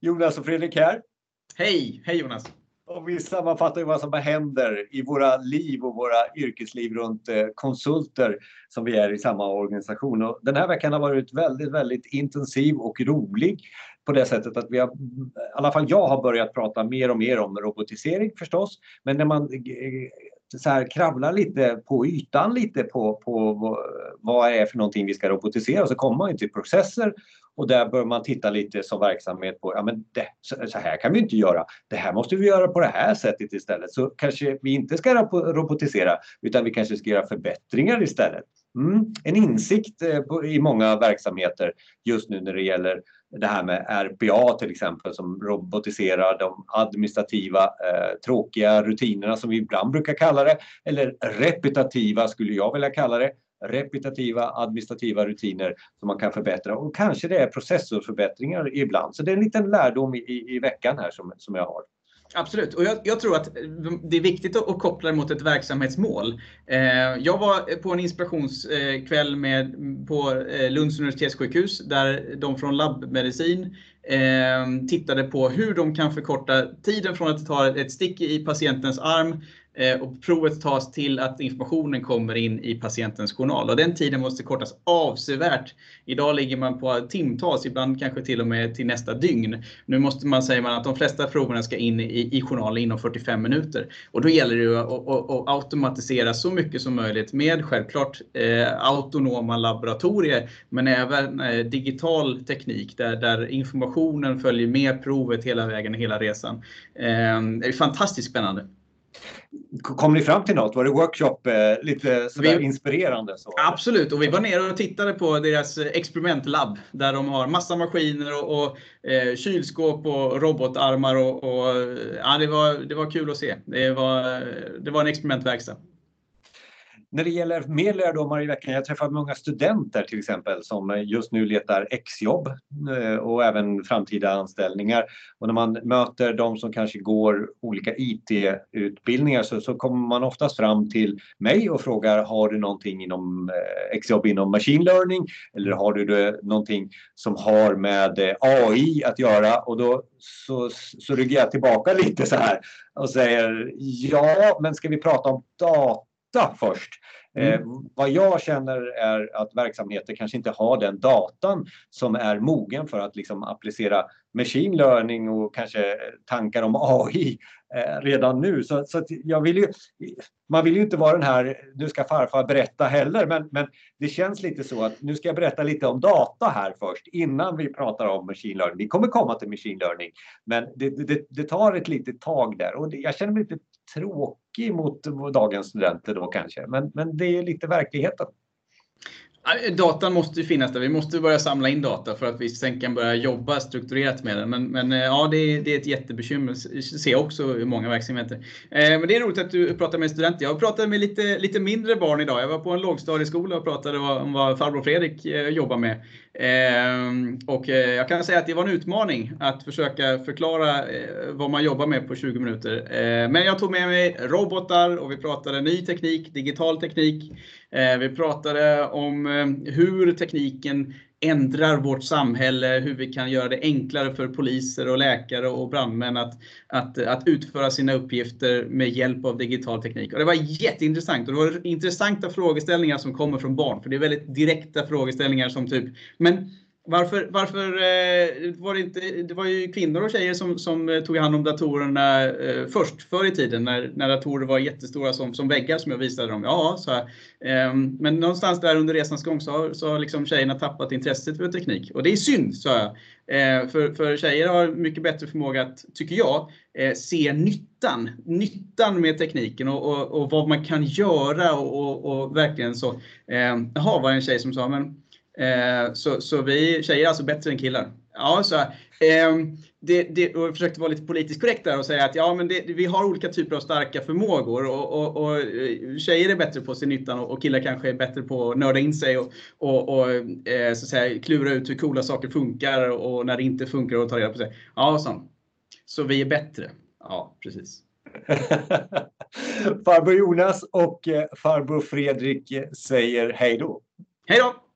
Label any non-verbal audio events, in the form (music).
Jonas och Fredrik här. Hej! Hej Jonas! Och vi sammanfattar ju vad som händer i våra liv och våra yrkesliv runt eh, konsulter som vi är i samma organisation. Och den här veckan har varit väldigt, väldigt intensiv och rolig på det sättet att vi har, i alla fall jag har börjat prata mer och mer om robotisering förstås. Men när man eh, så här kravlar lite på ytan lite på, på vad är för någonting vi ska robotisera så kommer man till processer och där bör man titta lite som verksamhet på, ja men det, så här kan vi inte göra. Det här måste vi göra på det här sättet istället. Så kanske vi inte ska robotisera utan vi kanske ska göra förbättringar istället. Mm. En insikt eh, i många verksamheter just nu när det gäller det här med RPA till exempel som robotiserar de administrativa eh, tråkiga rutinerna som vi ibland brukar kalla det eller repetitiva skulle jag vilja kalla det repetitiva administrativa rutiner som man kan förbättra och kanske det är processorförbättringar ibland. Så det är en liten lärdom i, i veckan här som, som jag har. Absolut, och jag, jag, tror att det är viktigt att, att koppla det mot ett verksamhetsmål. Eh, jag var på en inspirationskväll med, på eh, Lunds universitetssjukhus där de från labbmedicin eh, tittade på hur de kan förkorta tiden från att ta ett stick i patientens arm Eh, Eh, och provet tas till att informationen kommer in i patientens journal. Och den tiden måste kortas avsevärt. Idag ligger man på timtals, ibland kanske till och med till nästa dygn. Nu måste man säga att de flesta proverna ska in i, i journalen inom 45 minuter. Och då gäller det att, att, att automatisera så mycket som möjligt med självklart eh, autonoma laboratorier, men även eh, digital teknik där, där informationen följer med provet hela vägen, hela resan. Eh, det är fantastiskt spännande. Kom ni fram till något? Var det workshop eh, lite sådär vi, inspirerande? Så? Absolut, och vi var nere och tittade på deras experimentlabb där de har massa maskiner och, och eh, kylskåp och robotarmar. Och, och, ja, det, var, det var kul att se. Det var, det var en experimentverkstad när det gäller mer lärdomar i veckan, jag träffar många studenter till exempel som just nu letar exjobb eh, och även framtida anställningar. Och när man möter de som kanske går olika IT-utbildningar så, så kommer man oftast fram till mig och frågar har du någonting inom eh, exjobb inom machine learning eller har du det, någonting som har med eh, AI att göra? Och då så, så ryggar jag tillbaka (laughs) lite så här och säger ja, men ska vi prata om data data Mm. Eh, vad jag känner är att verksamheter kanske inte har den datan som är mogen för att liksom applicera machine learning och kanske eh, tankar om (laughs) AI eh, redan nu. Så, så jag vill ju, man vill ju inte vara den här, nu ska farfar berätta heller, men, men det känns lite så att nu ska jag berätta lite om data här först innan vi pratar om machine learning. Vi kommer komma till machine learning, men det, det, det tar ett litet tag där och jag känner mig lite tråkig mot dagens studenter då kanske, men, men det är lite verkligheten. Äh, datan måste ju finnas där. Vi måste börja samla in data för att vi sen kan börja jobba strukturerat med den. Men, men eh, ja, det är, det är ett jättebekymmer. Det ser jag också i många verksamheter. Eh, men det är roligt att du pratar med studenter. Jag pratade med lite, lite mindre barn idag. Jag var på en lågstadieskola och pratade om vad farbror Fredrik eh, jobbar med. Eh, och eh, jag kan säga att det var en utmaning att försöka förklara vad man jobbar med på 20 minuter. Men jag tog med mig robotar och vi pratade ny teknik, digital teknik. Vi pratade om Eh, hur tekniken ändrar vårt samhälle, hur vi kan göra det enklare för poliser och läkare och brandmän att, att, att utföra sina uppgifter med hjälp av digital teknik. Och det var jätteintressant och det var intressanta frågeställningar som kommer från barn, för det är väldigt direkta frågeställningar som typ, men varför, varför eh, var det inte, det var ju kvinnor och tjejer som, som eh, tog hand om datorerna eh, först, förr i tiden, när, när datorer var jättestora som, som väggar som jag visade dem. Ja, så här. Ehm, men någonstans där under resans gång så har, så har liksom tjejerna tappat intresset för teknik. Och det är synd, sa jag. Ehm, för, för tjejer har mycket bättre förmåga att, tycker jag, se nyttan. Nyttan med tekniken och, och, och vad man kan göra och, och, och verkligen så. Ehm, jaha, var en tjej som sa, men Eh, så, så vi tjejer är alltså bättre än killar. Ja, så, eh, det, det, och jag försökte vara lite politiskt korrekt där och säga att ja, men det, vi har olika typer av starka förmågor och, och, och eh, tjejer är bättre på se nyttan och, och killar kanske är bättre på att nörda in sig och, och, och eh, så att säga, klura ut hur coola saker funkar och när det inte funkar och ta reda på sig. Ja, så. så vi är bättre. Ja, precis. (laughs) farbror Jonas och farbror Fredrik säger hej då. Hej då!